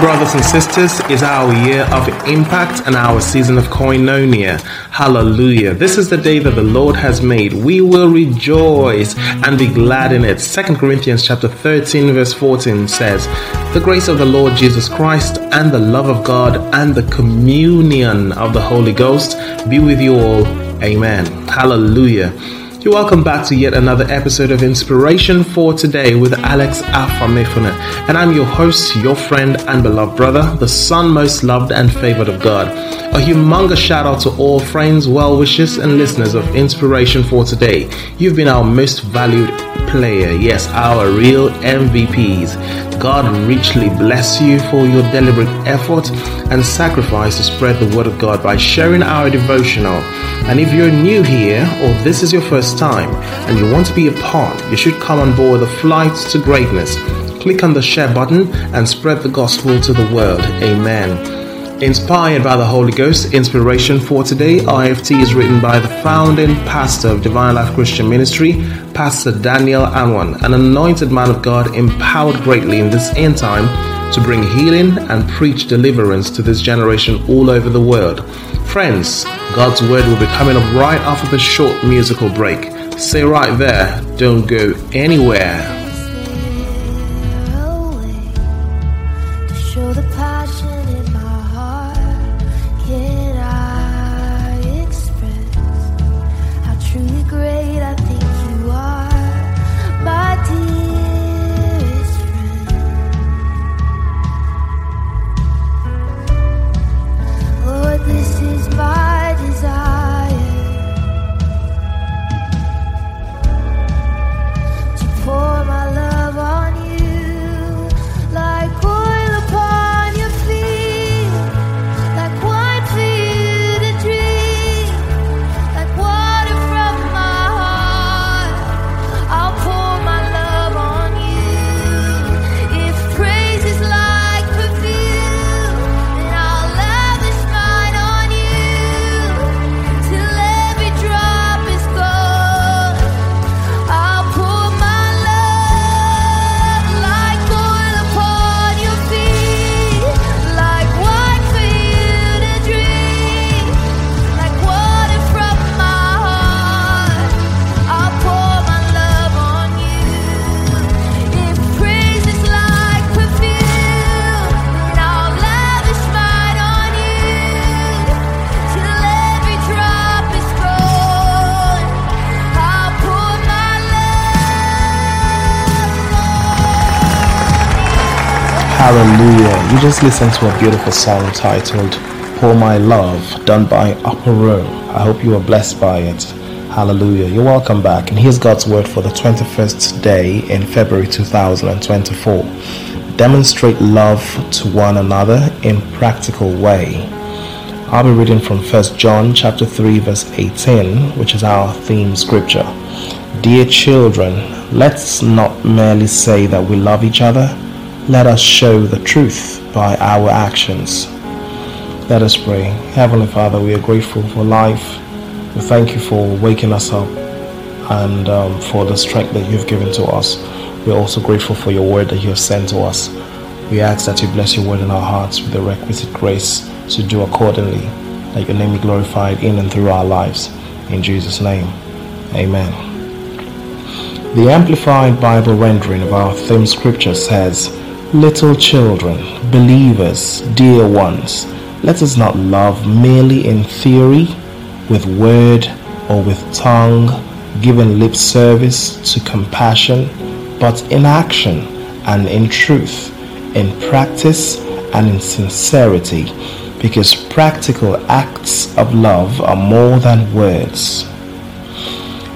Brothers and sisters. is our year of impact and our season of koinonia. Hallelujah. This is the day that the Lord has made. We will rejoice and be glad in it. 2 Corinthians chapter 13 verse 14 says, The grace of the Lord Jesus Christ and the love of God and the communion of the Holy Ghost be with you all. Amen. Hallelujah. You're welcome back to yet another episode of Inspiration for Today with Alex Afamefuna. And I'm your host, your friend and beloved brother, the son most loved and favored of God. A humongous shout out to all friends, well wishers, and listeners of Inspiration for Today. You've been our most valued player, yes, our real MVPs. God richly bless you for your deliberate effort and sacrifice to spread the word of God by sharing our devotional. And if you're new here or this is your first time and you want to be a part, you should come on board the flight to greatness. Click on the share button and spread the gospel to the world. Amen. Inspired by the Holy Ghost, inspiration for today, IFT is written by the founding pastor of Divine Life Christian Ministry, Pastor Daniel Anwan, an anointed man of God empowered greatly in this end time to bring healing and preach deliverance to this generation all over the world. Friends, God's word will be coming up right after the short musical break. Stay right there, don't go anywhere. Hallelujah. You just listened to a beautiful song titled Pour My Love, done by Upper Room. I hope you are blessed by it. Hallelujah. You're welcome back. And here's God's word for the 21st day in February 2024. Demonstrate love to one another in practical way. I'll be reading from 1 John chapter 3 verse 18, which is our theme scripture. Dear children, let's not merely say that we love each other let us show the truth by our actions. Let us pray. Heavenly Father, we are grateful for life. We thank you for waking us up and um, for the strength that you've given to us. We're also grateful for your word that you have sent to us. We ask that you bless your word in our hearts with the requisite grace to do accordingly, that your name be glorified in and through our lives. In Jesus' name, amen. The Amplified Bible rendering of our theme scripture says, Little children, believers, dear ones, let us not love merely in theory, with word or with tongue, giving lip service to compassion, but in action and in truth, in practice and in sincerity, because practical acts of love are more than words.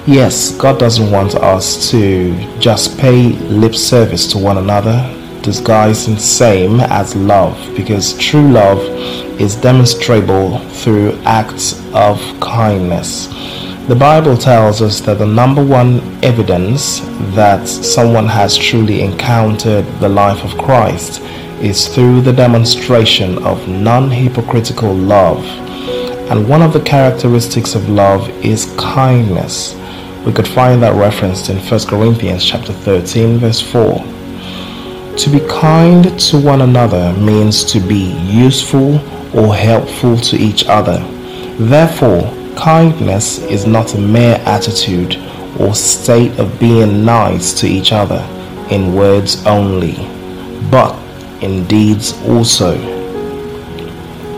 Yes, God doesn't want us to just pay lip service to one another, disguising same as love because true love is demonstrable through acts of kindness. The Bible tells us that the number one evidence that someone has truly encountered the life of Christ is through the demonstration of non hypocritical love. And one of the characteristics of love is kindness. We could find that referenced in 1 Corinthians chapter 13 verse 4. To be kind to one another means to be useful or helpful to each other. Therefore, kindness is not a mere attitude or state of being nice to each other in words only, but in deeds also.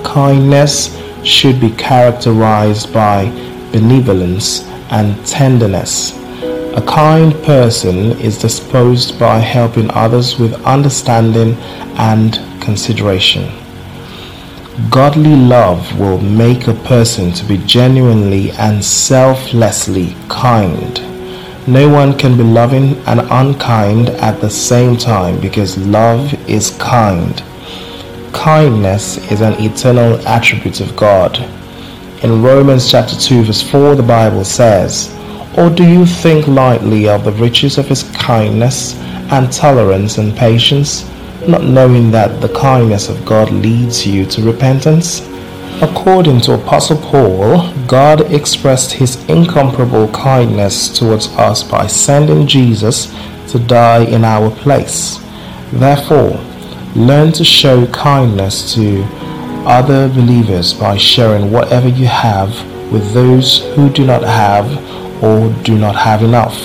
Kindness should be characterized by benevolence and tenderness. A kind person is disposed by helping others with understanding and consideration. Godly love will make a person to be genuinely and selflessly kind. No one can be loving and unkind at the same time because love is kind. Kindness is an eternal attribute of God. In Romans chapter 2 verse 4 the Bible says, Or do you think lightly of the riches of his kindness and tolerance and patience, not knowing that the kindness of God leads you to repentance? According to Apostle Paul, God expressed his incomparable kindness towards us by sending Jesus to die in our place. Therefore, Learn to show kindness to other believers by sharing whatever you have with those who do not have or do not have enough.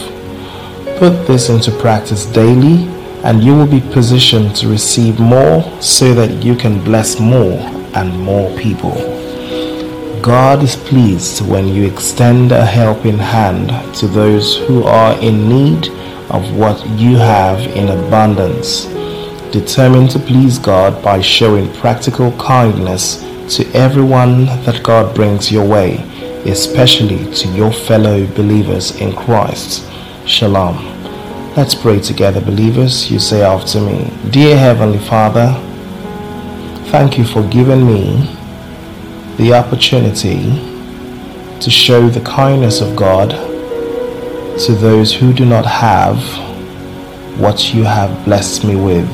Put this into practice daily and you will be positioned to receive more so that you can bless more and more people. God is pleased when you extend a helping hand to those who are in need of what you have in abundance determined to please God by showing practical kindness to everyone that God brings your way, especially to your fellow believers in Christ. Shalom. Let's pray together, believers. You say after me Dear Heavenly Father, thank you for giving me the opportunity to show the kindness of God to those who do not have what you have blessed me with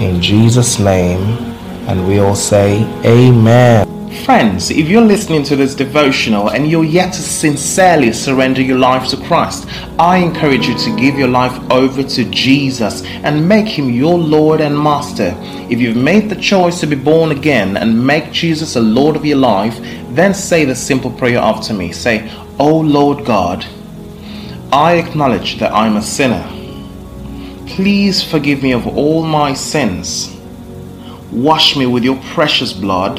in Jesus' name. And we all say, Amen. Friends, if you're listening to this devotional and you're yet to sincerely surrender your life to Christ, I encourage you to give your life over to Jesus and make him your Lord and Master. If you've made the choice to be born again and make Jesus a Lord of your life, then say the simple prayer after me. Say, Oh Lord God, I acknowledge that I'm a sinner. Please forgive me of all my sins. Wash me with your precious blood.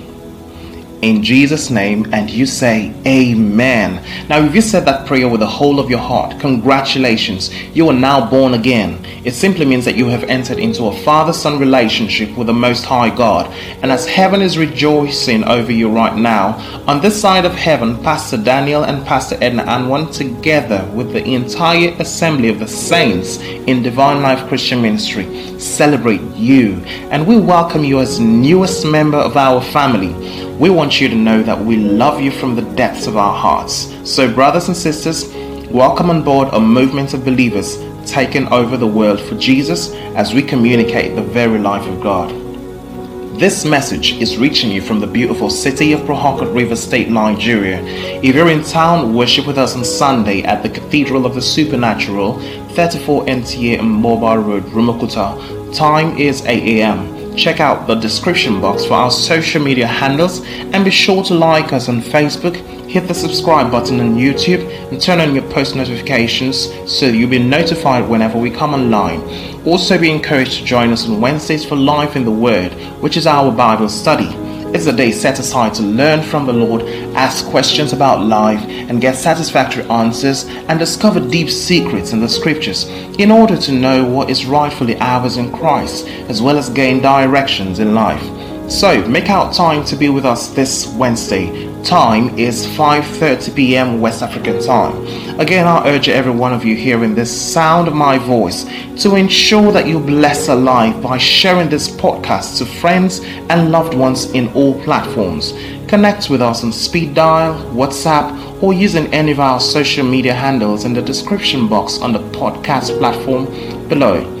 in Jesus' name, and you say, Amen. Now, if you said that prayer with the whole of your heart, congratulations, you are now born again. It simply means that you have entered into a father son relationship with the Most High God. And as heaven is rejoicing over you right now, on this side of heaven, Pastor Daniel and Pastor Edna Anwan, together with the entire assembly of the saints in Divine Life Christian Ministry, celebrate you. And we welcome you as newest member of our family. We want you to know that we love you from the depths of our hearts. So, brothers and sisters, welcome on board a movement of believers taking over the world for Jesus as we communicate the very life of God. This message is reaching you from the beautiful city of Port River State, Nigeria. If you're in town, worship with us on Sunday at the Cathedral of the Supernatural, 34 NTA Mobile Road, Rumuokwuta. Time is 8 a.m. Check out the description box for our social media handles and be sure to like us on Facebook, hit the subscribe button on YouTube, and turn on your post notifications so you'll be notified whenever we come online. Also, be encouraged to join us on Wednesdays for Life in the Word, which is our Bible study. It's a day set aside to learn from the Lord, ask questions about life, and get satisfactory answers and discover deep secrets in the scriptures in order to know what is rightfully ours in Christ, as well as gain directions in life. So, make out time to be with us this Wednesday. Time is 5:30 p.m. West African time. Again, I urge every one of you hearing this sound of my voice to ensure that you bless a life by sharing this podcast to friends and loved ones in all platforms. Connect with us on speed dial, WhatsApp, or using any of our social media handles in the description box on the podcast platform below.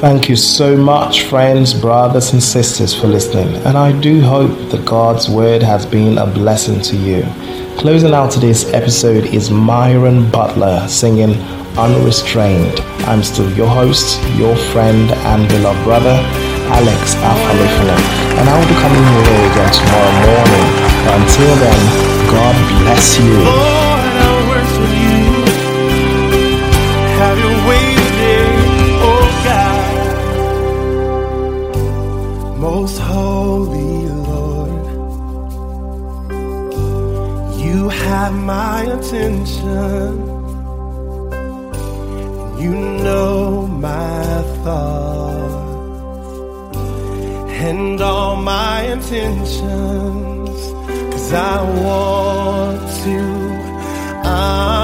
Thank you so much, friends, brothers, and sisters, for listening. And I do hope that God's word has been a blessing to you. Closing out today's episode is Myron Butler singing Unrestrained. I'm still your host, your friend, and beloved brother, Alex Afamefuna. And I will be coming your way again tomorrow morning. But until then, God bless you. Attention. You know my thoughts and all my intentions. Cause I want to honor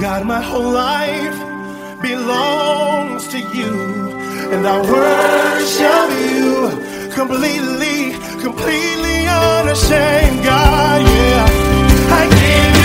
God, my whole life belongs to you. And I worship you completely, completely unashamed, God, yeah. I give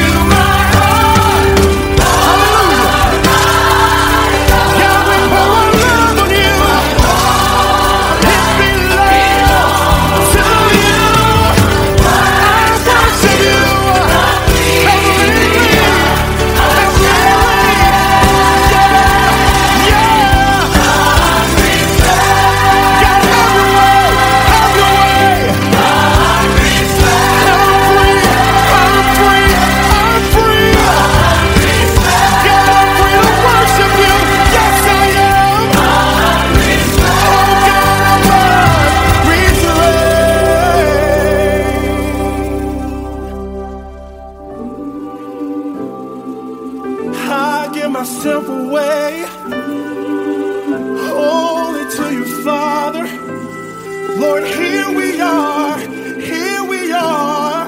myself away. Holy to you, Father. Lord, here we are. Here we are.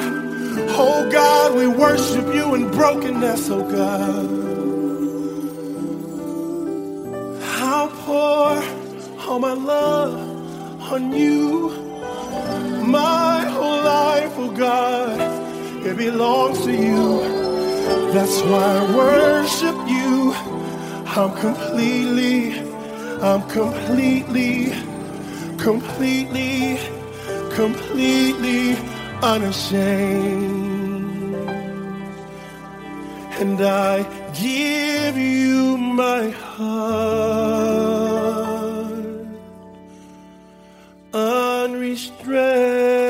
Oh God, we worship you in brokenness, oh God. how poor all my love on you. My whole life, oh God, it belongs to you. That's why I worship you you. I'm completely, I'm completely, completely, completely unashamed. And I give you my heart unrestrained.